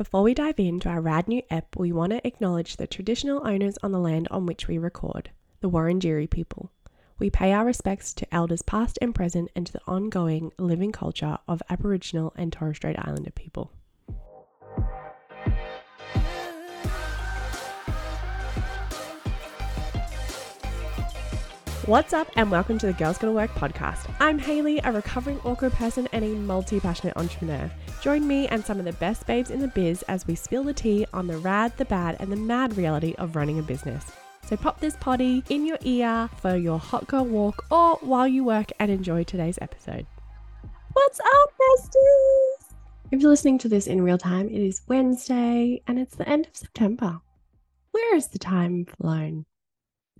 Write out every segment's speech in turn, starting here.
Before we dive into our rad new ep, we want to acknowledge the traditional owners on the land on which we record, the Wurundjeri people. We pay our respects to elders past and present and to the ongoing living culture of Aboriginal and Torres Strait Islander people. What's up, and welcome to the Girls Gotta Work podcast. I'm Hayley, a recovering awkward person and a multi passionate entrepreneur. Join me and some of the best babes in the biz as we spill the tea on the rad, the bad, and the mad reality of running a business. So pop this potty in your ear for your hot girl walk or while you work and enjoy today's episode. What's up, besties? If you're listening to this in real time, it is Wednesday and it's the end of September. Where is the time flown?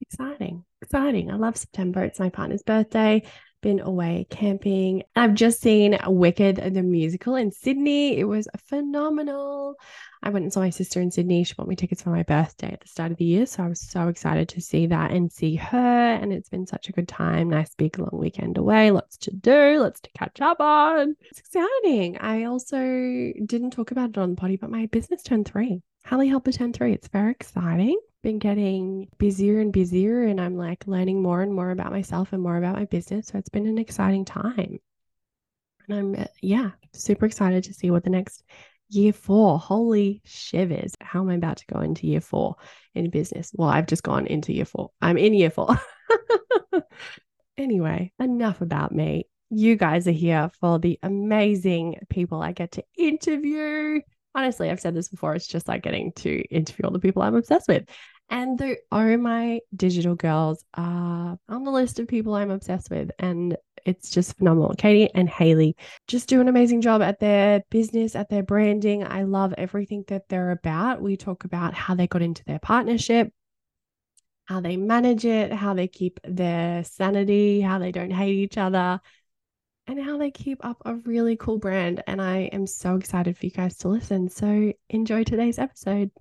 Exciting exciting. I love September. It's my partner's birthday. Been away camping. I've just seen Wicked the musical in Sydney. It was phenomenal. I went and saw my sister in Sydney. She bought me tickets for my birthday at the start of the year. So I was so excited to see that and see her. And it's been such a good time. Nice big long weekend away. Lots to do, lots to catch up on. It's exciting. I also didn't talk about it on the potty, but my business turned three. Hallie Helper turned three. It's very exciting been getting busier and busier and I'm like learning more and more about myself and more about my business. So it's been an exciting time. And I'm, uh, yeah, super excited to see what the next year four, holy shivers, how am I about to go into year four in business? Well, I've just gone into year four. I'm in year four. anyway, enough about me. You guys are here for the amazing people I get to interview honestly, I've said this before, it's just like getting to interview all the people I'm obsessed with. And the Oh My Digital Girls are on the list of people I'm obsessed with. And it's just phenomenal. Katy and Hayley just do an amazing job at their business, at their branding. I love everything that they're about. We talk about how they got into their partnership, how they manage it, how they keep their sanity, how they don't hate each other, and how they keep up a really cool brand. And I am so excited for you guys to listen. So enjoy today's episode.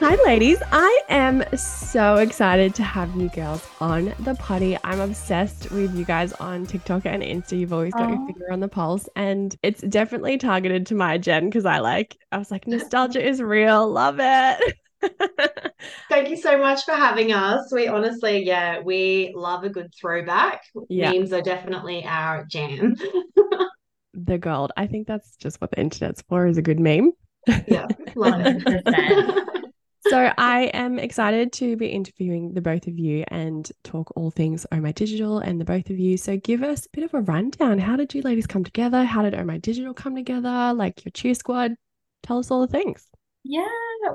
Hi, ladies. I am so excited to have you girls on the potty. I'm obsessed with you guys on TikTok and Insta. You've always got your oh. finger on the pulse, and it's definitely targeted to my gen because I like, I was like, nostalgia is real. Love it. Thank you so much for having us. We honestly, yeah, we love a good throwback. Yeah. Memes are definitely our jam. the gold. I think that's just what the internet's for is a good meme. Yeah, love it. so I am excited to be interviewing the both of you and talk all things Oh My Digital and the both of you. So give us a bit of a rundown. How did you ladies come together? How did Oh My Digital come together? Like your cheer squad? Tell us all the things. Yeah,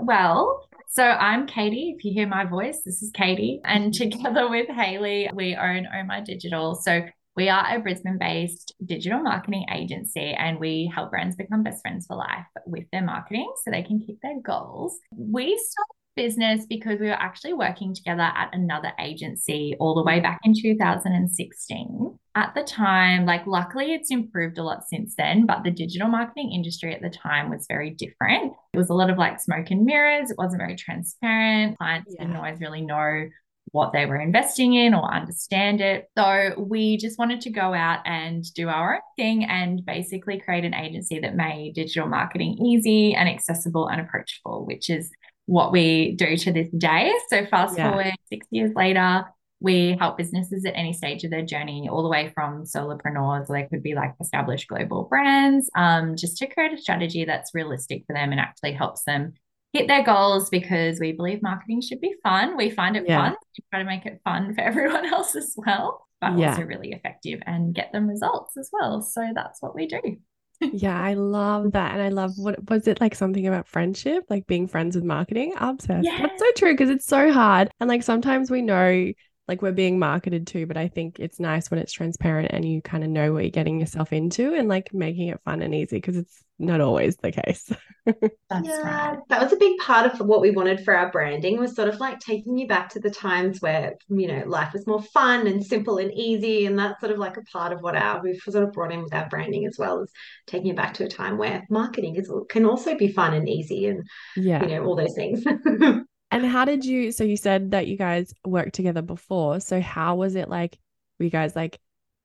well, so I'm Katy. If you hear my voice, this is Katy. And mm-hmm. together with Hayley, we own Oh My Digital. So we are a Brisbane based digital marketing agency and we help brands become best friends for life with their marketing so they can keep their goals. We started business because we were actually working together at another agency all the way mm-hmm. back in 2016. At the time, like luckily it's improved a lot since then, but the digital marketing industry at the time was very different. It was a lot of like smoke and mirrors, it wasn't very transparent. Clients yeah. didn't always really know what they were investing in or understand it. So we just wanted to go out and do our own thing and basically create an agency that made digital marketing easy and accessible and approachable, which is what we do to this day. So fast yeah. forward six years later, we help businesses at any stage of their journey, all the way from solopreneurs, they could be like established global brands, um, just to create a strategy that's realistic for them and actually helps them hit their goals because we believe marketing should be fun. We find it yeah. fun. We try to make it fun for everyone else as well, but yeah. also really effective and get them results as well. So that's what we do yeah, I love that. And I love what was it like something about friendship, like being friends with marketing? obsessed. Yeah. That's so true because it's so hard. And like sometimes we know like we're being marketed to, but I think it's nice when it's transparent and you kind of know what you're getting yourself into and like making it fun and easy because it's not always the case. That's yeah, right. That was a big part of what we wanted for our branding was sort of like taking you back to the times where, you know, life was more fun and simple and easy. And that's sort of like a part of what our we've sort of brought in with our branding as well as taking you back to a time where marketing is can also be fun and easy and yeah, you know, all those things. And how did you? So you said that you guys worked together before. So how was it like Were you guys like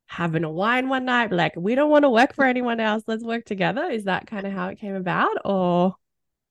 having a wine one night, like, we don't want to work for anyone else, let's work together? Is that kind of how it came about? Or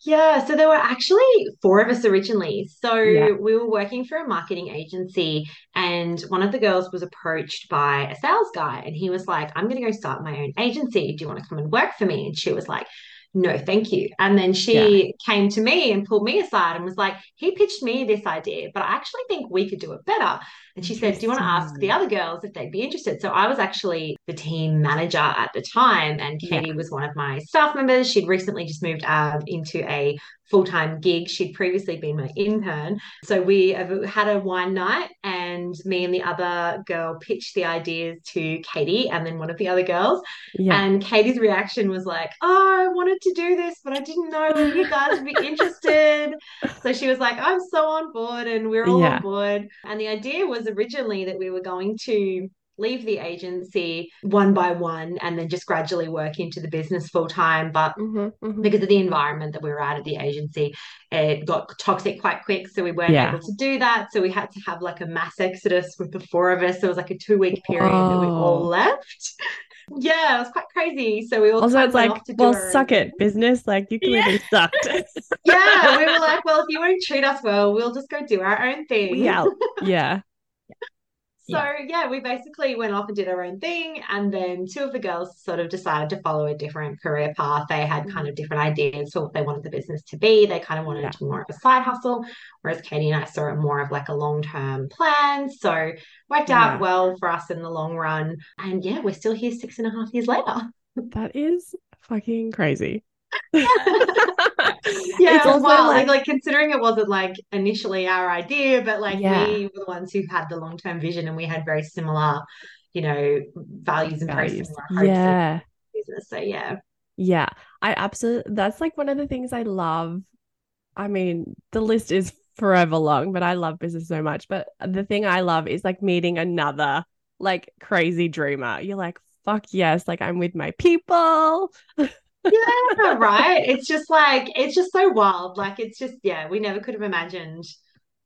Yeah, so there were actually four of us originally. So Yeah. we were working for a marketing agency, and one of the girls was approached by a sales guy, and he was like, I'm going to go start my own agency. Do you want to come and work for me? And she was like, no, thank you. And then she came to me and pulled me aside and was like, he pitched me this idea, but I actually think we could do it better. And she said, Do you want to ask the other girls if they'd be interested? So I was actually the team manager at the time, and Yeah. Katy was one of my staff members. She'd recently just moved out into a full time gig. She'd previously been my intern. So we had a wine night, and me and the other girl pitched the ideas to Katy and then one of the other girls. yeah. And Katy's reaction was like, Oh, I wanted to do this, but I didn't know if you guys would be interested. So she was like, I'm so on board, and we're all Yeah. on board. And the idea was originally that we were going to leave the agency one by one and then just gradually work into the business full time. But Mhm, mhm. because of the environment that we were at at the agency, it got toxic quite quick. So we weren't Yeah. able to do that. So we had to have like a mass exodus with the four of us. So It was like a two week period that we all left. Yeah, it was quite crazy. So we all Also, it's like, off to do well, own suck thing. it, business. Like, you Yeah. clearly sucked. Yeah, we were like, well, if you won't treat us well, we'll just go do our own thing. Yeah. Yeah. So yeah, we basically went off and did our own thing, and then two of the girls sort of decided to follow a different career path. They had kind mm-hmm. of different ideas for what they wanted the business to be. They kind of wanted Yeah. it to be more of a side hustle, whereas Katy and I saw it more of like a long term plan. So worked out well for us in the long run. And yeah, we're still here six and a half years later. That is fucking crazy. Yeah, It's well, like- like, considering it wasn't like initially our idea, but like Yeah. we were the ones who had the long term vision and we had very similar, you know, values and very Values. similar Yeah. business. So yeah. Yeah. I absolutely, that's like one of the things I love. I mean, the list is forever long, but I love business so much. But the thing I love is like meeting another like crazy dreamer. You're like, fuck yes, like I'm with my people. Yeah, right. It's just like it's just so wild. Like it's just yeah, we never could have imagined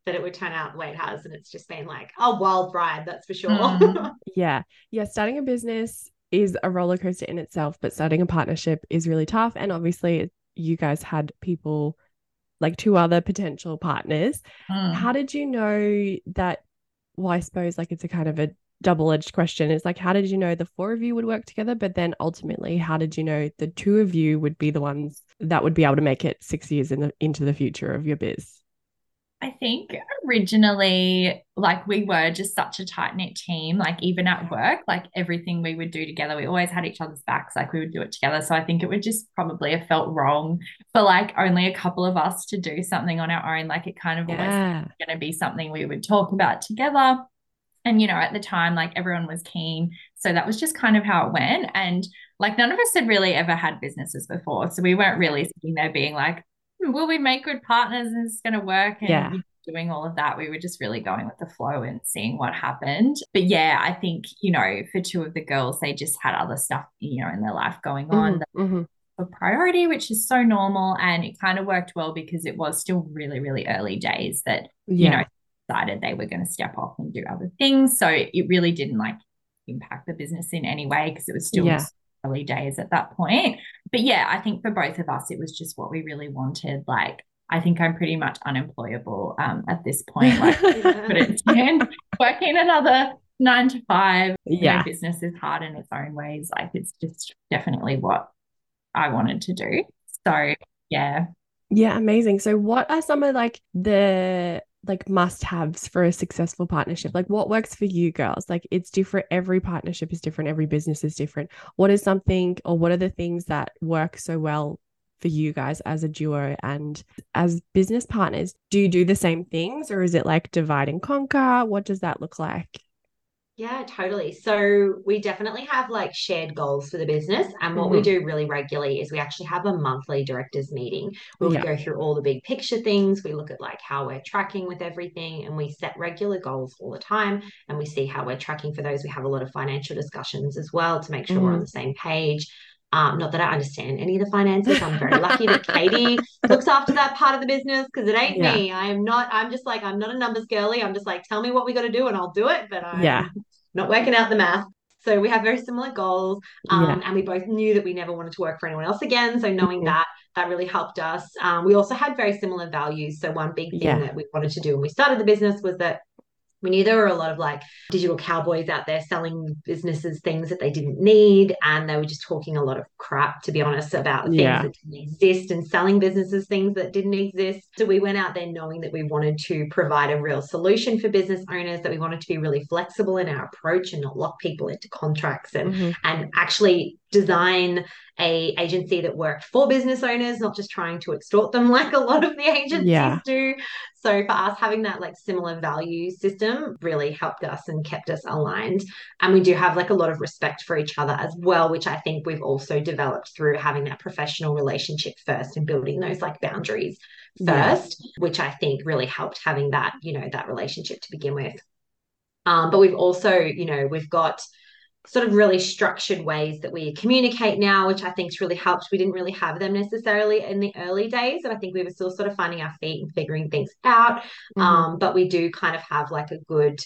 that it would turn out the way it has, and it's just been like a wild ride, that's for sure. Mm. Yeah. Yeah. Starting a business is a roller coaster in itself, but starting a partnership is really tough. And obviously, you guys had people like two other potential partners. Mm. How did you know that? Well, I suppose like it's a kind of a double edged question. It's like, how did you know the four of you would work together? But then ultimately, how did you know the two of you would be the ones that would be able to make it six years in the, into the future of your biz? I think originally, like we were just such a tight knit team. Like even at work, like everything we would do together, we always had each other's backs. Like we would do it together. So I think it would just probably have felt wrong for like only a couple of us to do something on our own. Like it kind of always Yeah. going to be something we would talk about together. And, you know, at the time, like everyone was keen. So that was just kind of how it went. And like none of us had really ever had businesses before. So we weren't really sitting there being like, "Hmm, will we make good partners and it's going to work? And Yeah. doing all of that. We were just really going with the flow and seeing what happened. But yeah, I think, you know, for two of the girls, they just had other stuff, you know, in their life going on Mhm, mhm. a priority, which is so normal. And it kind of worked well because it was still really, really early days that, you know, decided they were going to step off and do other things. So it really didn't like impact the business in any way because it was still Yeah. early days at that point. But yeah, I think for both of us, it was just what we really wanted. Like, I think I'm pretty much unemployable um, at this point. Like, but it's and working another nine to five. You know, Yeah. business is hard in its own ways. Like it's just definitely what I wanted to do. So yeah. Yeah, amazing. So what are some of like the like must-haves for a successful partnership? Like what works for you girls? Like it's different, every partnership is different, every business is different. What is something or what are the things that work so well for you guys as a duo and as business partners? Do you do the same things or is it like divide and conquer? What does that look like? Yeah, totally. So we definitely have like shared goals for the business. And what we Mhm. do really regularly is we actually have a monthly directors meeting where we Yeah. go through all the big picture things. We look at like how we're tracking with everything and we set regular goals all the time and we see how we're tracking for those. We have a lot of financial discussions as well to make sure we're on Mhm. the same page. Um, not that I understand any of the finances. I'm very lucky that Katy looks after that part of the business because it ain't Yeah. me. I am not, I'm just like, I'm not a numbers girly. I'm just like, tell me what we got to do and I'll do it. But I'm Yeah. Not working out the math. So we have very similar goals. Um, Yeah. and we both knew that we never wanted to work for anyone else again. So knowing Mhm. that, that really helped us. Um, we also had very similar values. So one big thing Yeah. that we wanted to do when we started the business was that we knew there were a lot of like digital cowboys out there selling businesses things that they didn't need and they were just talking a lot of crap to be honest about things Yeah. that didn't exist and selling businesses things that didn't exist so we went out there knowing that we wanted to provide a real solution for business owners that we wanted to be really flexible in our approach and not lock people into contracts and Mhm. and actually design a agency that worked for business owners not just trying to extort them like a lot of the agencies Yeah. do so for us having that like similar value system really helped us and kept us aligned and we do have like a lot of respect for each other as well which i think we've also developed through having that professional relationship first and building those like boundaries Yeah. first which i think really helped having that you know that relationship to begin with um, but we've also you know we've got sort of really structured ways that we communicate now, which I think's really helped. We didn't really have them necessarily in the early days, and I think we were still sort of finding our feet and figuring things out. Mhm. Um, but we do kind of have like a good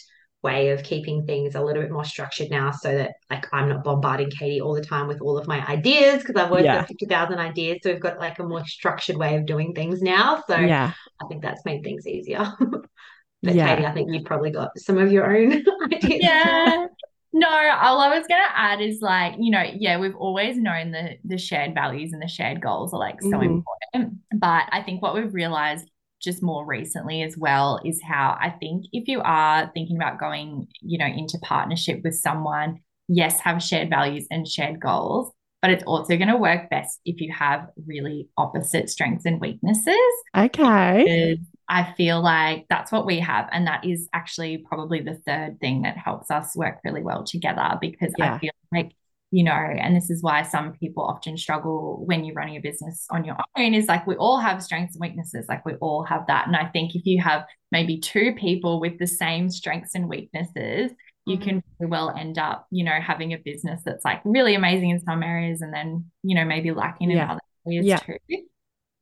way of keeping things a little bit more structured now so that like I'm not bombarding Katy all the time with all of my ideas because I've always Yeah. got 50,000 ideas. So we've got like a more structured way of doing things now. So yeah. I think that's made things easier. but Yeah. Katy, I think you've probably got some of your own ideas. yeah. No, all I was gonna add is like, you know, yeah, we've always known the the shared values and the shared goals are like so Mhm. important. But I think what we've realized just more recently as well is how I think if you are thinking about going, you know, into partnership with someone, yes, have shared values and shared goals, but it's also going to work best if you have really opposite strengths and weaknesses Okay. because I feel like that's what we have. And that is actually probably the third thing that helps us work really well together because Yeah. I feel like, you know, and this is why some people often struggle when you're running a business on your own is like we all have strengths and weaknesses, like we all have that. And I think if you have maybe two people with the same strengths and weaknesses, you Mhm. can very well end up, you know, having a business that's like really amazing in some areas and then, you know, maybe lacking in Yeah. other areas Yeah. too.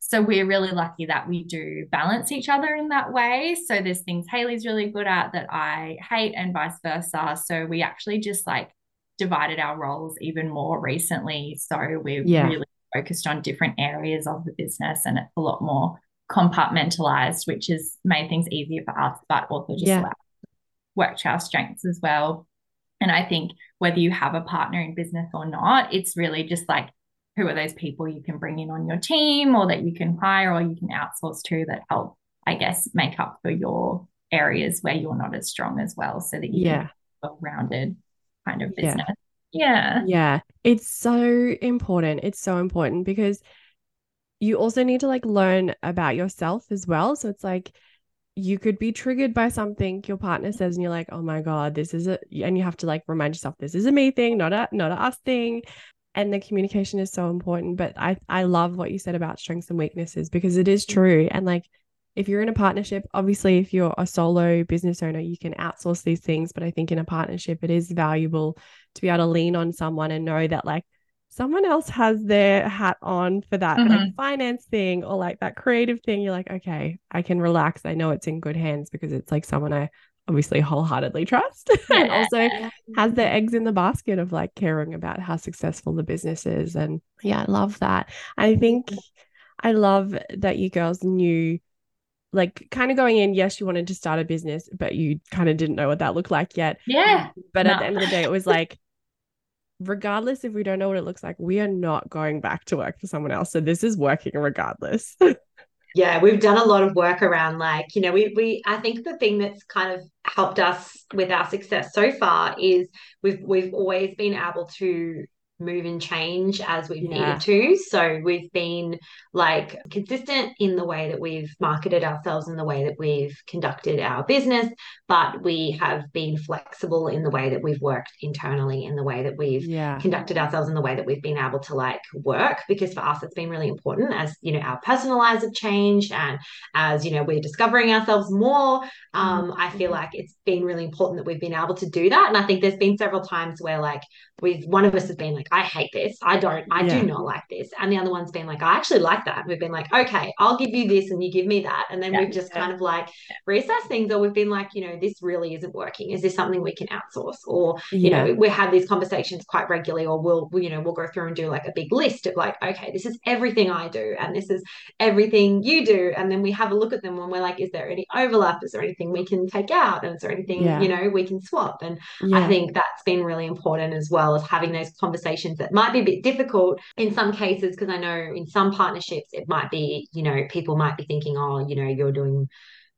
So we're really lucky that we do balance each other in that way. So there's things Hayley's really good at that I hate and vice versa. So we actually just like divided our roles even more recently. So we're Yeah. really focused on different areas of the business and it's a lot more compartmentalized, which has made things easier for us, but also just Yeah. work to our strengths as well. And I think whether you have a partner in business or not, it's really just like who are those people you can bring in on your team or that you can hire or you can outsource to that help, I guess, make up for your areas where you're not as strong as well so that you Yeah. well rounded kind of Yeah. business. Yeah. Yeah. It's so important. It's so important because you also need to like learn about yourself as well. So it's like you could be triggered by something your partner says, and you're like, oh my God, this is a, and you have to like remind yourself, this is a me thing, not a, not a us thing. And the communication is so important. But I, I love what you said about strengths and weaknesses because it is true. And like, if you're in a partnership, obviously, if you're a solo business owner, you can outsource these things. But I think in a partnership, it is valuable to be able to lean on someone and know that like someone else has their hat on for that like Mhm. finance thing or like that creative thing. You're like, okay, I can relax. I know it's in good hands because it's like someone I obviously wholeheartedly trust and also has their eggs in the basket of like caring about how successful the business is. And yeah, I love that. I think I love that you girls knew like kind of going in, yes, you wanted to start a business, but you kind of didn't know what that looked like yet. Yeah. But at the end of the day, it was like, regardless if we don't know what it looks like, we are not going back to work for someone else. So this is working regardless. Yeah, we've done a lot of work around like, you know, we we I think the thing that's kind of helped us with our success so far is we've we've always been able to move and change as we've Yeah. needed to. So we've been like consistent in the way that we've marketed ourselves and the way that we've conducted our business, but we have been flexible in the way that we've worked internally, in the way that we've yeah. conducted ourselves in the way that we've been able to like work because for us it's been really important as you know our personal lives have changed and as you know we're discovering ourselves more um i feel like it's been really important that we've been able to do that and i think there's been several times where like we've one of us has been like I hate this. I don't, I Yeah. do not like this. And the other one's been like, I actually like that. We've been like, okay, I'll give you this and you give me that. And then Yeah. we've just Yeah. kind of like reassessed things or we've been like, you know, this really isn't working. Is this something we can outsource? Or, you Yeah. know, we have these conversations quite regularly or we'll, we, you know, we'll go through and do like a big list of like, okay, this is everything I do and this is everything you do. And then we have a look at them when we're like, is there any overlap? Is there anything we can take out? And is there anything, Yeah. you know, we can swap? And yeah. I think that's been really important as well as having those conversations that might be a bit difficult in some cases because I know in some partnerships it might be, you know, people might be thinking, oh, you know, you're doing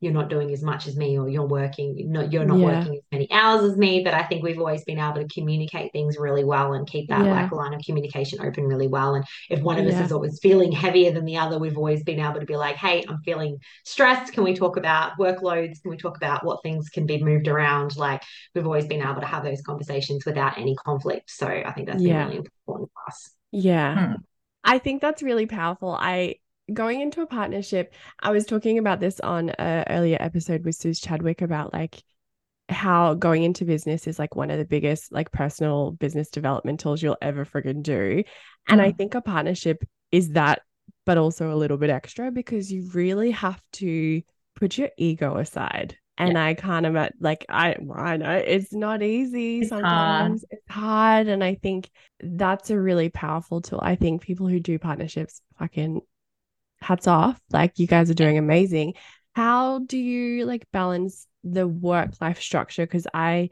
you're not doing as much as me or you're working not you're not Yeah. working as many hours as me but i think we've always been able to communicate things really well and keep that Yeah. like line of communication open really well and if one of us is always feeling heavier than the other we've always been able to be like hey i'm feeling stressed can we talk about workloads can we talk about what things can be moved around like we've always been able to have those conversations without any conflict so i think that's Yeah. been really important for us Yeah. Hmm. I think that's really powerful. I going into a partnership, I was talking about this on a earlier episode with Suze Chadwick about like how going into business is like one of the biggest like personal business development tools you'll ever friggin' do. And I Mm. think a partnership is that, but also a little bit extra because you really have to put your ego aside. And I kind of like I I know it's not easy It's hard. sometimes. It's hard. And I think that's a really powerful tool. I think people who do partnerships fucking hats off. Like you guys are doing amazing. How do you like balance the work life structure? Because I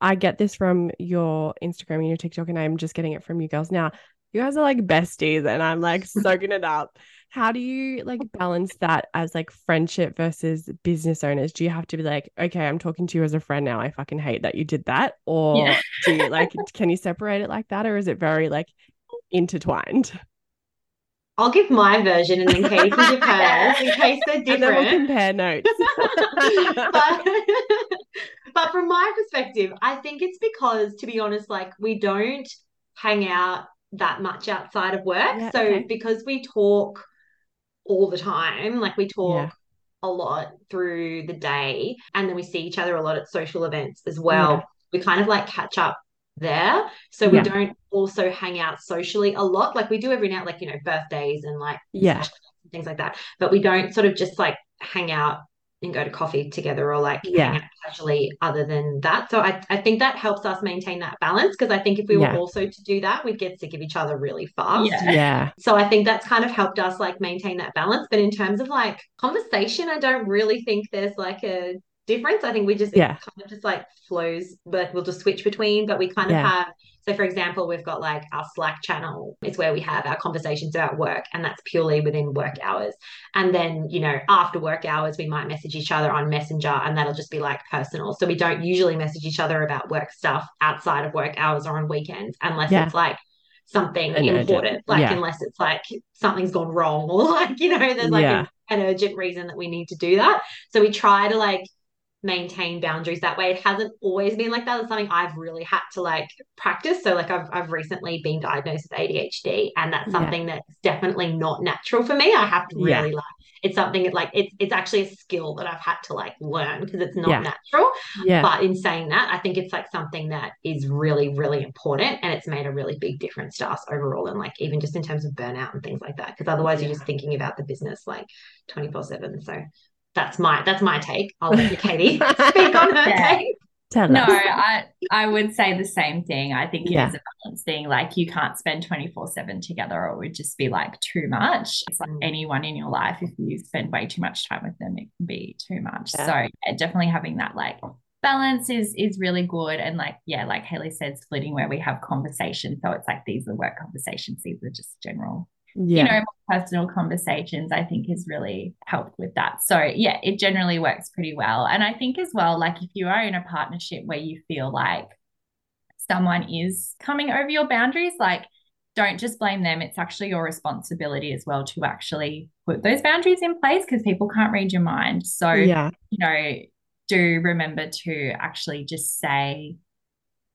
I get this from your Instagram and your TikTok, and I'm just getting it from you girls now. You guys are like besties, and I'm like soaking it up. How do you like balance that as like friendship versus business owners? Do you have to be like, okay, I'm talking to you as a friend now. I fucking hate that you did that, or Yeah. do you like can you separate it like that, or is it very like intertwined? I'll give my version and then katy can give hers in case they're then we'll compare notes. but, but from my perspective, I think it's because, to be honest, like we don't hang out that much outside of work. Yeah, so okay. because we talk all the time, like we talk Yeah. a lot through the day, and then we see each other a lot at social events as well. Yeah. We kind of like catch up there. So we Yeah. don't also hang out socially a lot. Like we do every now, like, you know, birthdays and like Yeah. things like that. But we don't sort of just like hang out and go to coffee together or like Yeah. hang out casually other than that. So I, I think that helps us maintain that balance because I think if we Yeah. were also to do that, we'd get sick of each other really fast. Yeah. Yeah. So I think that's kind of helped us like maintain that balance. But in terms of like conversation, I don't really think there's like a difference. I think we just Yeah. it kind of just like flows, but we'll just switch between. But we kind Yeah. of have so for example, we've got like our Slack channel. It's where we have our conversations about work, and that's purely within work hours. And then, you know, after work hours, we might message each other on Messenger, and that'll just be like personal. So we don't usually message each other about work stuff outside of work hours or on weekends, unless Yeah. it's like something An urgent- important, like yeah. unless it's like something's gone wrong or like, you know, there's like Yeah. a, an urgent reason that we need to do that. So we try to like maintain boundaries that way. It hasn't always been like that. It's something I've really had to like practice. So like I've I've recently been diagnosed with ADHD and that's Yeah. something that's definitely not natural for me. I have to Yeah. really like it's something that like it's it's actually a skill that I've had to like learn because it's not Yeah. natural. Yeah. But in saying that, I think it's like something that is really, really important and it's made a really big difference to us overall and like even just in terms of burnout and things like that. Because otherwise you're just thinking about the business like 24-7. So that's my that's my take. I'll let Katie speak on her Yeah. take. Tell No, us. I I would say the same thing. I think Yeah. it is a balance thing. Like you can't spend 24/7 together or it would just be like too much. It's like Mm. anyone in your life, if you spend way too much time with them, it can be too much. Yeah. So yeah, definitely having that like balance is is really good. And like, yeah, like Hayley said, splitting where we have conversations. So it's like these are work conversations, these are just general Yeah. you know, more personal conversations, I think has really helped with that. So, yeah, it generally works pretty well. And I think as well, like if you are in a partnership where you feel like someone is coming over your boundaries, like don't just blame them. It's actually your responsibility as well to actually put those boundaries in place because people can't read your mind. So, yeah. you know, do remember to actually just say,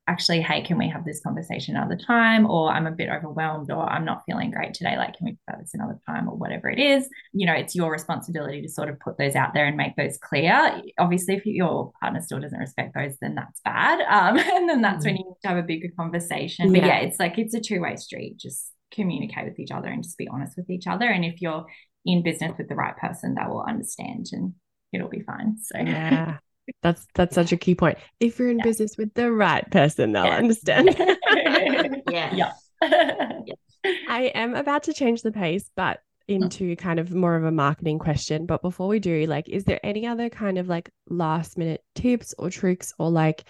actually, hey, can we have this conversation another time? Or I'm a bit overwhelmed, or I'm not feeling great today. Like, can we have this another time, or whatever it is? You know, it's your responsibility to sort of put those out there and make those clear. Obviously, if your partner still doesn't respect those, then that's bad. Um, and then that's mm-hmm. when you need to have a bigger conversation. Yeah. But yeah, it's like it's a two way street. Just communicate with each other and just be honest with each other. And if you're in business with the right person, that will understand and it'll be fine. So yeah. That's that's such a key point. If you're in yeah. business with the right person, they'll yeah. understand. yeah. Yeah. I am about to change the pace, but mm. into kind of more of a marketing question. But before we do, like, is there any other kind of like last minute tips or tricks or like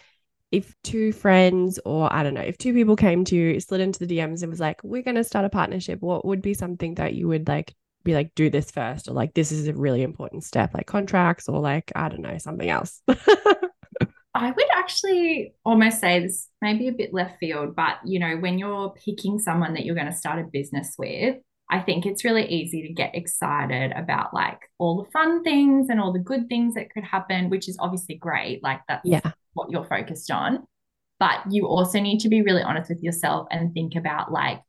if two friends or I don't know, if two people came to you, slid into the DMs and was like, we're going to start a partnership, what would be something that you would like be like, do this first, or like, this is a really important step, like contracts, or like, I don't know, something else? I would actually almost say this maybe a bit left field, but you know, when you're picking someone that you're going to start a business with, I think it's really easy to get excited about like all the fun things and all the good things that could happen, which is obviously great. Like that's yeah. what you're focused on. But you also need to be really honest with yourself and think about like,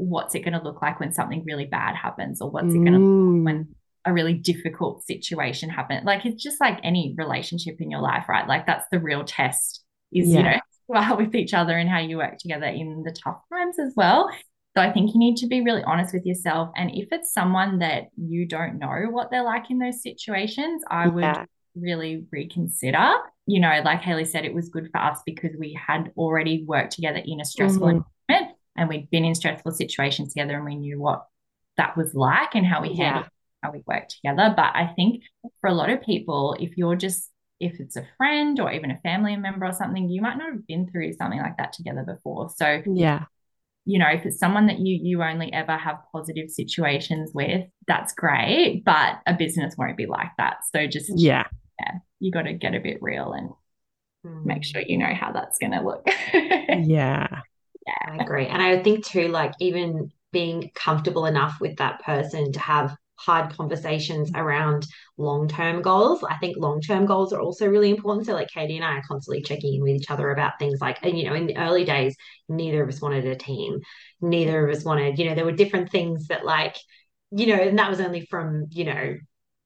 what's it going to look like when something really bad happens or what's mm. it going to when a really difficult situation happens like it's just like any relationship in your life right like that's the real test is yeah. you know well with each other and how you work together in the tough times as well so i think you need to be really honest with yourself and if it's someone that you don't know what they're like in those situations i would really reconsider you know like hayley said it was good for us because we had already worked together in a stressful mm-hmm. environment and we'd been in stressful situations together and we knew what that was like and how we yeah. handled how we worked together. But I think for a lot of people, if you're just if it's a friend or even a family member or something, you might not have been through something like that together before. So yeah, you know, if it's someone that you you only ever have positive situations with, that's great. But a business won't be like that. So just yeah, yeah, you got to get a bit real and mm. make sure you know how that's going to look. yeah. Yeah, I agree. And I think too, like even being comfortable enough with that person to have hard conversations around long-term goals. I think long-term goals are also really important. So like Katy and I are constantly checking in with each other about things like, and you know, in the early days, neither of us wanted a team. Neither of us wanted, you know, there were different things that like, you know, and that was only from, you know,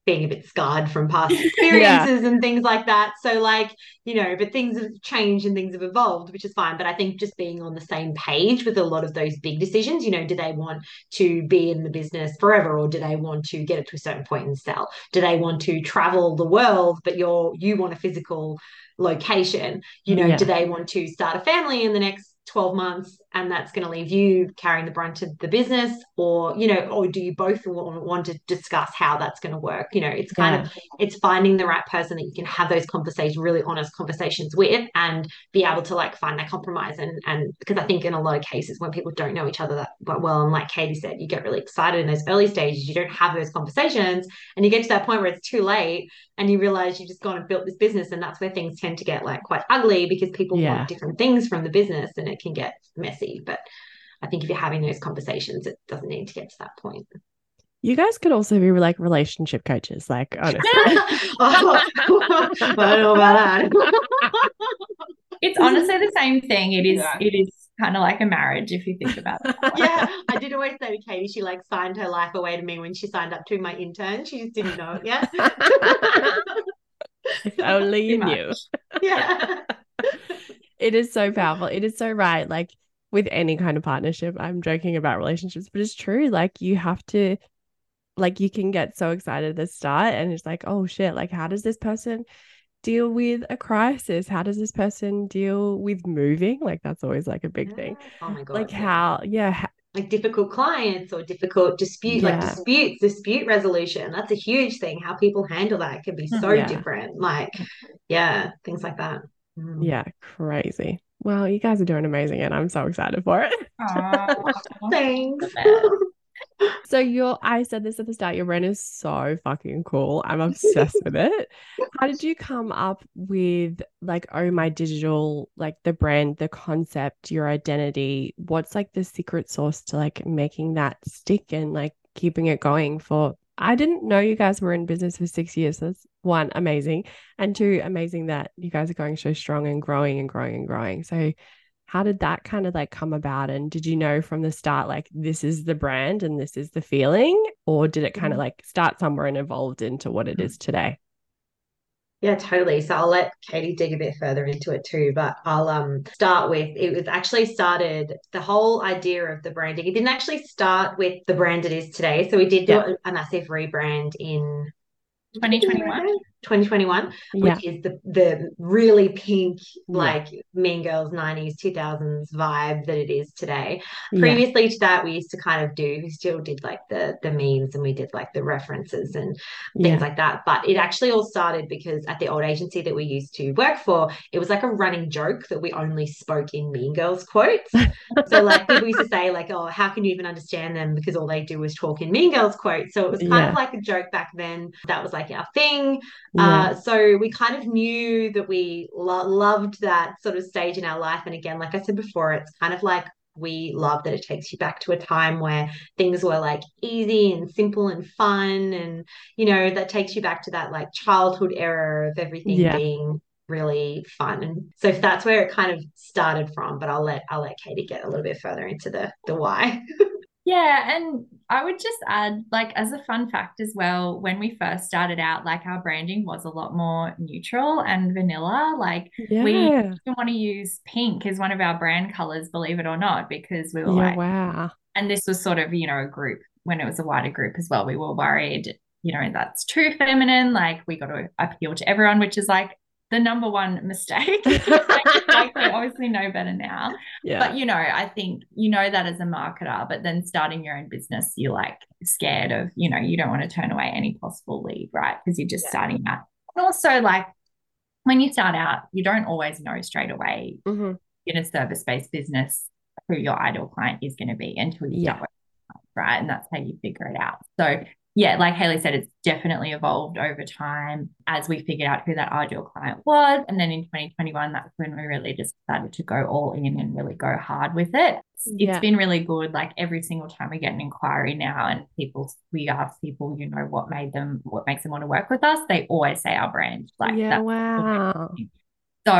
being a bit scarred from past experiences yeah. and things like that. So, like, you know, but things have changed and things have evolved, which is fine. But I think just being on the same page with a lot of those big decisions, you know, do they want to be in the business forever or do they want to get it to a certain point and sell? Do they want to travel the world, but you're you want a physical location? You know, yeah. do they want to start a family in the next 12 months and that's going to leave you carrying the brunt of the business or you know or do you both want to discuss how that's going to work you know it's kind yeah. of it's finding the right person that you can have those conversations really honest conversations with and be able to like find that compromise and and because i think in a lot of cases when people don't know each other that well and like katy said you get really excited in those early stages you don't have those conversations and you get to that point where it's too late and you realize you've just gone and built this business and that's where things tend to get like quite ugly because people yeah. want different things from the business and it can get messy. But I think if you're having those conversations, it doesn't need to get to that point. You guys could also be like relationship coaches, like honestly. oh, I don't know about that. it's honestly the same thing. It is yeah. it is kind of like a marriage if you think about it. yeah. I did always say to Katy, she like signed her life away to me when she signed up to my intern. She just didn't know it yet. if only you knew. Yeah it is so powerful. It is so right. Like with any kind of partnership, I'm joking about relationships, but it's true. Like you have to, like, you can get so excited at the start and it's like, oh shit, like, how does this person deal with a crisis? How does this person deal with moving? Like, that's always like a big yeah. thing. Oh my God. Like, yeah. how, yeah. like difficult clients or difficult dispute yeah. like disputes dispute resolution that's a huge thing how people handle that can be so yeah. different like yeah things like that Mm. Yeah, crazy. Well, you guys are doing amazing and I'm so excited for it. Aww, thanks. so your I said this at the start, your brand is so fucking cool. I'm obsessed with it. How did you come up with like oh my digital, like the brand, the concept, your identity? What's like the secret sauce to like making that stick and like keeping it going for I didn't know you guys were in business for six years. That's one, amazing. And two, amazing that you guys are going so strong and growing and growing and growing. So, how did that kind of like come about? And did you know from the start, like, this is the brand and this is the feeling? Or did it kind of Mhm. like start somewhere and evolved into what it is today? Yeah, totally. So I'll let Katy dig a bit further into it too, but I'll um start with it was actually started the whole idea of the branding. It didn't actually start with the brand it is today. So we did do a, a massive rebrand in 2021? 2021, Yeah. which is the the really pink, Yeah. like Mean Girls 90s, 2000s vibe that it is today. Yeah. Previously to that, we used to kind of do, we still did like the the memes and we did like the references and Yeah. things like that. But it actually all started because at the old agency that we used to work for, it was like a running joke that we only spoke in Mean Girls quotes. so like people used to say like, "Oh, how can you even understand them?" Because all they do is talk in Mean Girls quotes. So it was kind Yeah. of like a joke back then. That was like our thing. Yeah. Uh, so we kind of knew that we lo- loved that sort of stage in our life. And again, like I said before, it's kind of like we love that it takes you back to a time where things were like easy and simple and fun. And, you know, that takes you back to that like childhood era of everything Yeah. being really fun. And so that's where it kind of started from. But I'll let I'll let Katy get a little bit further into the the why. Yeah, and I would just add, like, as a fun fact as well, when we first started out, like, our branding was a lot more neutral and vanilla. Like, we Yeah. didn't want to use pink as one of our brand colors, believe it or not, because we were Yeah. like, Wow. and this was sort of, you know, a group when it was a wider group as well. We were worried, you know, that's too feminine. Like, we got to appeal to everyone, which is like the number one mistake. like, obviously know better now. Yeah. But you know, I think you know that as a marketer, but then starting your own business, you're like scared of, you know, you don't want to turn away any possible lead, right? Because you're just Yeah. starting out. And also, like when you start out, you don't always know straight away Mhm. in a service-based business who your ideal client is going to be until you Yeah. start working, right? And that's how you figure it out. So yeah, like Hayley said, it's definitely evolved over time as we figured out who that ideal client was. And then in 2021, that's when we really just started to go all in and really go hard with it. It's, Yeah. it's been really good. Like every single time we get an inquiry now and people, we ask people, you know, what made them, what makes them want to work with us, they always say our brand. Like yeah. Wow. so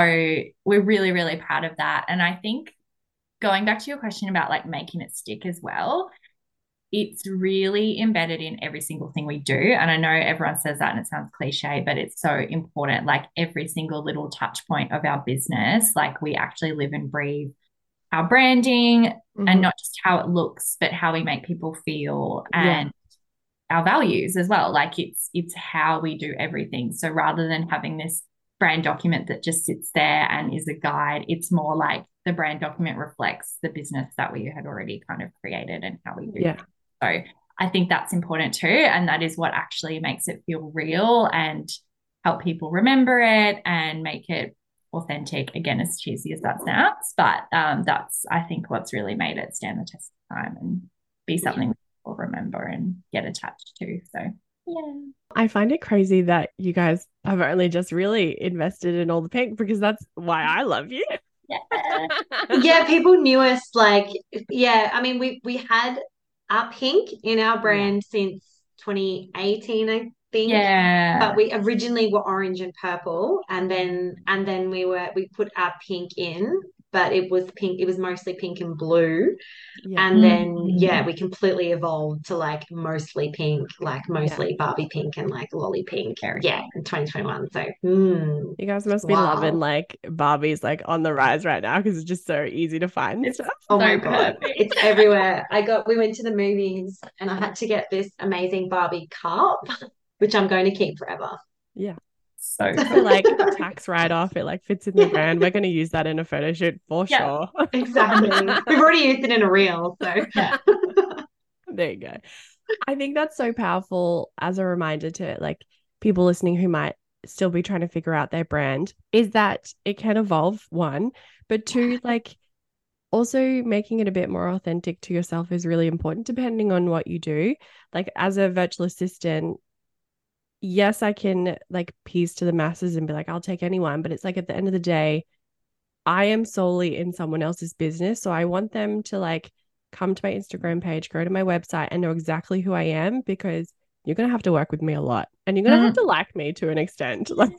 we're really, really proud of that. And I think going back to your question about like making it stick as well, it's really embedded in every single thing we do. And I know everyone says that and it sounds cliche, but it's so important. Like every single little touch point of our business, like we actually live and breathe our branding Mhm. and not just how it looks, but how we make people feel Yeah. and our values as well. Like it's it's how we do everything. So rather than having this brand document that just sits there and is a guide, it's more like the brand document reflects the business that we had already kind of created and how we do. Yeah. things. So I think that's important too, and that is what actually makes it feel real and help people remember it and make it authentic. Again, as cheesy as that sounds, but um, that's I think what's really made it stand the test of time and be something people remember and get attached to. So yeah. I find it crazy that you guys have only just really invested in all the pink because that's why I love you. Yeah. yeah, people knew us like yeah, I mean we we had our pink in our brand since 2018, I think. Yeah. But we originally were orange and purple and then and then we were we put our pink in, but it was pink, it was mostly pink and blue. Yeah. And then Mhm. yeah, we completely evolved to like mostly pink, like mostly Barbie pink and like lolly pink. Yeah, in 2021. So mm, You guys must be Wow. loving like Barbie's like on the rise right now because it's just so easy to find It's stuff. Oh so my god, it's everywhere. I got we went to the movies and I had to get this amazing Barbie cup, which I'm going to keep forever. so So cool. like tax write off, it like fits in the brand. We're gonna use that in a photo shoot for Yeah. sure. Exactly. We've already used it in a reel, so Yeah. There you go. I think that's so powerful as a reminder to like people listening who might still be trying to figure out their brand is that it can evolve, one, but two, like also making it a bit more authentic to yourself is really important depending on what you do. Like as a virtual assistant, yes, I can like piece to the masses and be like, I'll take anyone, but it's like at the end of the day, I am solely in someone else's business. So I want them to like come to my Instagram page, go to my website, and know exactly who I am because you're gonna have to work with me a lot, and you're gonna have Mm. to like me to an extent. Like,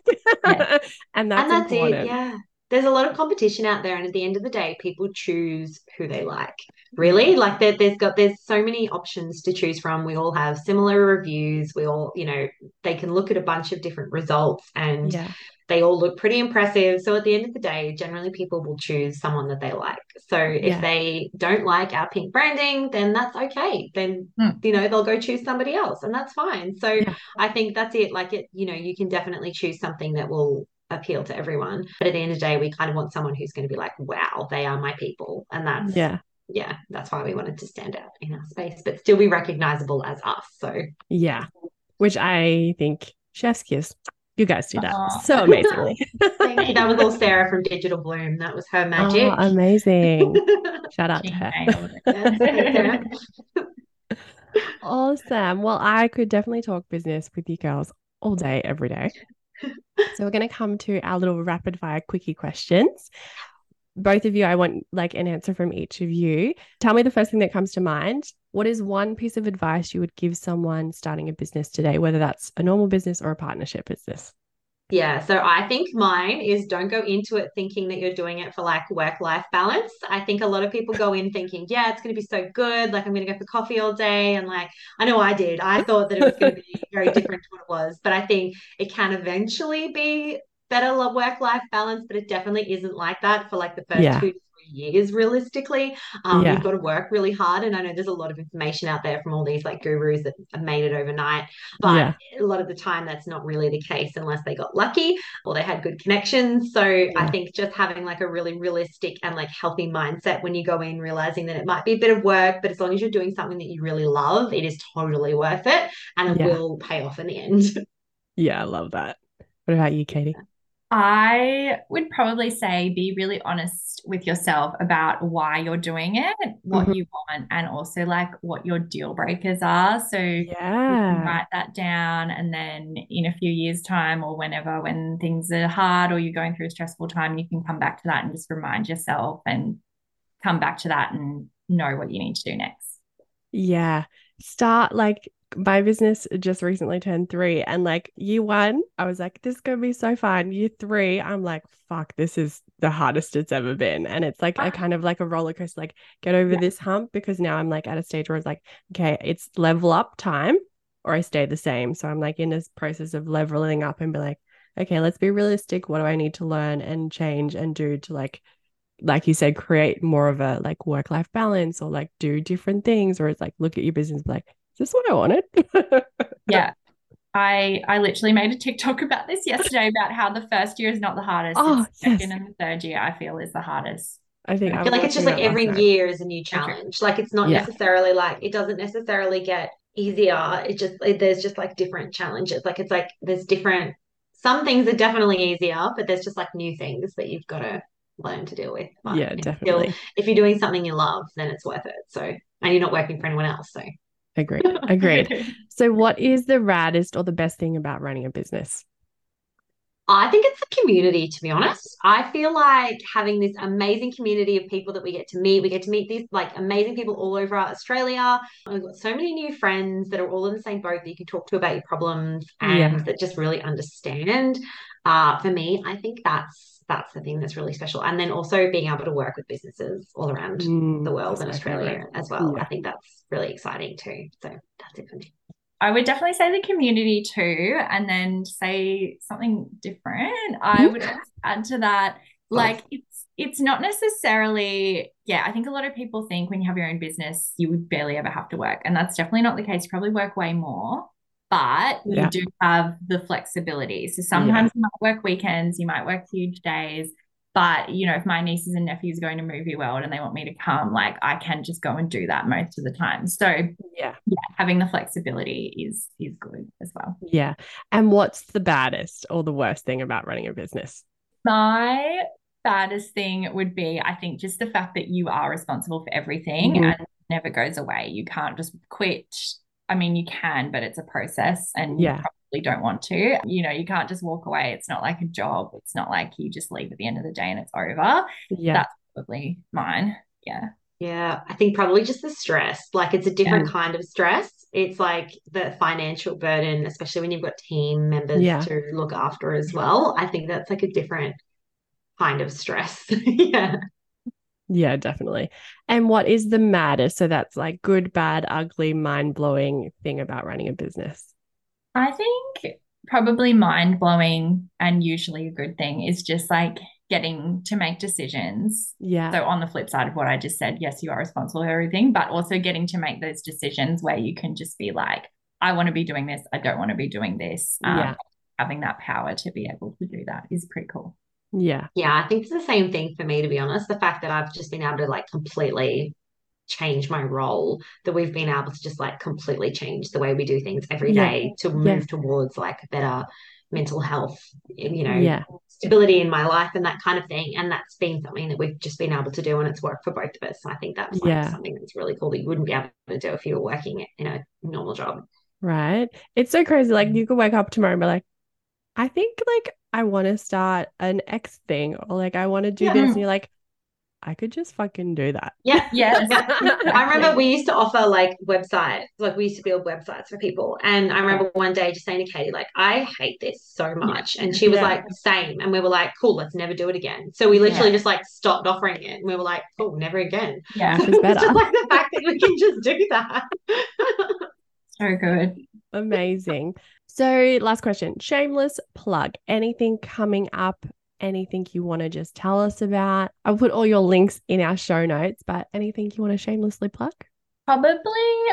Yeah. and that's and that's important. it. Yeah. There's a lot of competition out there, and at the end of the day, people choose who they like. Really, like there, there's got there's so many options to choose from. We all have similar reviews. We all, you know, they can look at a bunch of different results, and Yeah. they all look pretty impressive. So at the end of the day, generally people will choose someone that they like. So if Yeah. they don't like our pink branding, then that's okay. Then Hmm. you know they'll go choose somebody else, and that's fine. So Yeah. I think that's it. Like it, you know, you can definitely choose something that will appeal to everyone. But at the end of the day, we kind of want someone who's going to be like, wow, they are my people. And that's Yeah. yeah, that's why we wanted to stand out in our space, but still be recognizable as us. So Yeah. Which I think chef's kiss. You guys do that Aw. so amazingly. thank you. That was all Sarah from Digital Bloom. That was her magic. Oh, amazing. Shout out to her. nailed it. Yes, thanks, Sarah. Awesome. Well, I could definitely talk business with you girls all day, every day. So we're going to come to our little rapid fire quickie questions. Both of you, I want like an answer from each of you. Tell me the first thing that comes to mind. What is one piece of advice you would give someone starting a business today, whether that's a normal business or a partnership business? Yeah, so I think mine is don't go into it thinking that you're doing it for like work life balance. I think a lot of people go in thinking, yeah, it's going to be so good. Like, I'm going to go for coffee all day. And like, I know I did. I thought that it was going to be very different to what it was. But I think it can eventually be better work life balance, but it definitely isn't like that for like the first Yeah. two years, realistically. Um, Yeah. You've got to work really hard. And I know there's a lot of information out there from all these like gurus that have made it overnight. But Yeah. a lot of the time, that's not really the case unless they got lucky or they had good connections. So I think just having like a really realistic and like healthy mindset when you go in, realizing that it might be a bit of work, but as long as you're doing something that you really love, it is totally worth it and it Yeah. will pay off in the end. Yeah, I love that. What about you, Katy? I would probably say be really honest with yourself about why you're doing it, what Mhm. you want, and also like what your deal breakers are. So you can Yeah. write that down, and then in a few years' time or whenever, when things are hard or you're going through a stressful time, you can come back to that and just remind yourself and come back to that and know what you need to do next. Yeah. Start like my business just recently turned three, and like year one, I was like, this is gonna be so fun. Year three, I'm like, fuck, this is the hardest it's ever been. And it's like a Ah. kind of like a roller coaster, like get over Yeah. this hump because now I'm like at a stage where it's like, okay, it's level up time or I stay the same. So I'm like in this process of leveling up and be like, okay, let's be realistic. What do I need to learn and change and do to like like you said, create more of a like work life balance or like do different things, or it's like look at your business, like, this what I wanted? Yeah. I I literally made a TikTok about this yesterday about how the first year is not the hardest. Oh, it's yes. second and the third year I feel is the hardest. I think I I'm feel like it's just like every last night. year is a new challenge. Like it's not Yeah. necessarily like it doesn't necessarily get easier. It just it, there's just like different challenges. Like it's like there's different some things are definitely easier, but there's just like new things that you've got to learn to deal with. But Yeah, it's still- definitely. if you're doing something you love, then it's worth it. So and you're not working for anyone else. So Agreed. Agreed. So, what is the raddest or the best thing about running a business? I think it's the community, to be honest. I feel like having this amazing community of people that we get to meet, we get to meet these like amazing people all over Australia. We've got so many new friends that are all in the same boat that you can talk to about your problems and Yeah. that just really understand. Uh, for me, I think that's that's the thing that's really special. And then also being able to work with businesses all around Mm, the world that's and Australia favorite. as well. Yeah. I think that's really exciting too. So that's it for me. I would definitely say the community too, and then say something different. I Mhm. would add to that, like it's it's not necessarily, yeah, I think a lot of people think when you have your own business, you would barely ever have to work. And that's definitely not the case. You probably work way more, but Yeah. you do have the flexibility. So sometimes you might work weekends, you might work huge days. But you know, if my nieces and nephews are going to movie world and they want me to come, like I can just go and do that most of the time. So Yeah. yeah, having the flexibility is is good as well. Yeah. And what's the baddest or the worst thing about running a business? My baddest thing would be, I think, just the fact that you are responsible for everything Mhm. and it never goes away. You can't just quit. I mean, you can, but it's a process and Yeah. you probably don't want to. You know, you can't just walk away. It's not like a job. It's not like you just leave at the end of the day and it's over. Yeah. That's probably mine. Yeah. Yeah, I think probably just the stress. Like it's a different yeah. kind of stress. It's like the financial burden, especially when you've got team members yeah. to look after as well. I think that's like a different kind of stress. yeah. Yeah, definitely. And what is the maddest? So that's like good, bad, ugly, mind blowing thing about running a business. I think probably mind blowing and usually a good thing is just like getting to make decisions. Yeah. So on the flip side of what I just said, yes, you are responsible for everything, but also getting to make those decisions where you can just be like, I want to be doing this. I don't want to be doing this. Um, yeah. Having that power to be able to do that is pretty cool. Yeah. Yeah. I think it's the same thing for me, to be honest. The fact that I've just been able to like completely change my role, that we've been able to just like completely change the way we do things every day yeah. to move yeah. towards like better mental health, you know, yeah. stability in my life and that kind of thing. And that's been something that we've just been able to do and it's worked for both of us. And I think that's like yeah. something that's really cool that you wouldn't be able to do if you were working in a normal job. Right. It's so crazy. Like mm. you could wake up tomorrow and be like, I think like I want to start an X thing or like I want to do yeah. this. And you're like, I could just fucking do that. Yeah. Yes. I remember we used to offer like websites, like we used to build websites for people. And I remember one day just saying to Katy, like, I hate this so much. And she was yeah. like, same. And we were like, cool, let's never do it again. So we literally yeah. just like stopped offering it. And we were like, oh, never again. Yeah. It's just like the fact that we can just do that. so good. Amazing. So, last question shameless plug. Anything coming up anything you want to just tell us about. I'll put all your links in our show notes, but anything you want to shamelessly plug? Probably,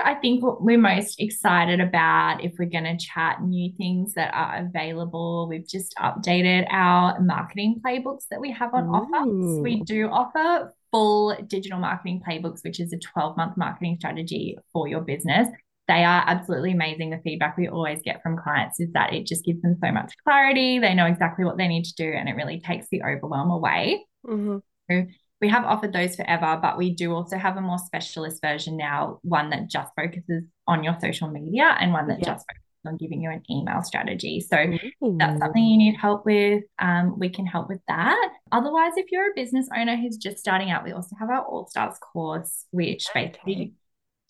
I think what we're most excited about if we're going to chat new things that are available. We've just updated our marketing playbooks that we have on Ooh. offer. we do offer full digital marketing playbooks, which is a 12 month marketing strategy for your business they are absolutely amazing. The feedback we always get from clients is that it just gives them so much clarity. They know exactly what they need to do, and it really takes the overwhelm away. Mm-hmm. So we have offered those forever, but we do also have a more specialist version now, one that just focuses on your social media and one that yeah. just focuses on giving you an email strategy. So Ooh. that's something you need help with. Um, we can help with that. Otherwise, if you're a business owner who's just starting out, we also have our All Stars course, which okay. basically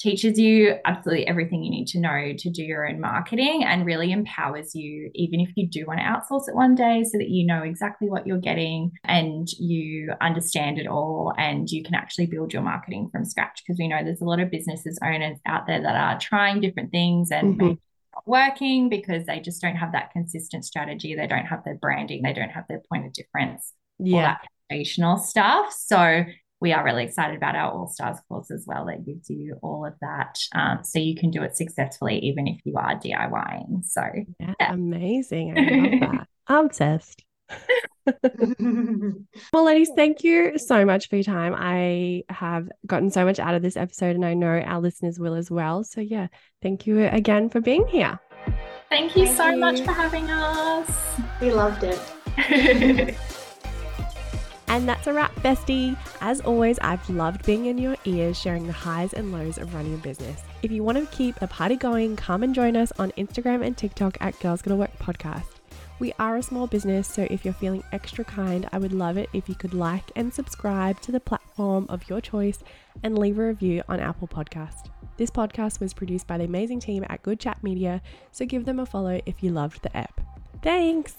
teaches you absolutely everything you need to know to do your own marketing and really empowers you, even if you do want to outsource it one day, so that you know exactly what you're getting and you understand it all and you can actually build your marketing from scratch. Because we know there's a lot of businesses owners out there that are trying different things and mm-hmm. not working because they just don't have that consistent strategy. They don't have their branding, they don't have their point of difference. Yeah. All that foundational stuff. So we are really excited about our All Stars course as well. That gives you all of that. Um, so you can do it successfully even if you are DIYing. So, yeah, yeah. amazing. I love that. I'm obsessed. well, ladies, thank you so much for your time. I have gotten so much out of this episode, and I know our listeners will as well. So, yeah, thank you again for being here. Thank you thank so you. much for having us. We loved it. And that's a wrap, bestie. As always, I've loved being in your ears, sharing the highs and lows of running a business. If you want to keep the party going, come and join us on Instagram and TikTok at Girls Gotta Work Podcast. We are a small business, so if you're feeling extra kind, I would love it if you could like and subscribe to the platform of your choice and leave a review on Apple Podcast. This podcast was produced by the amazing team at Good Chat Media, so give them a follow if you loved the app. Thanks!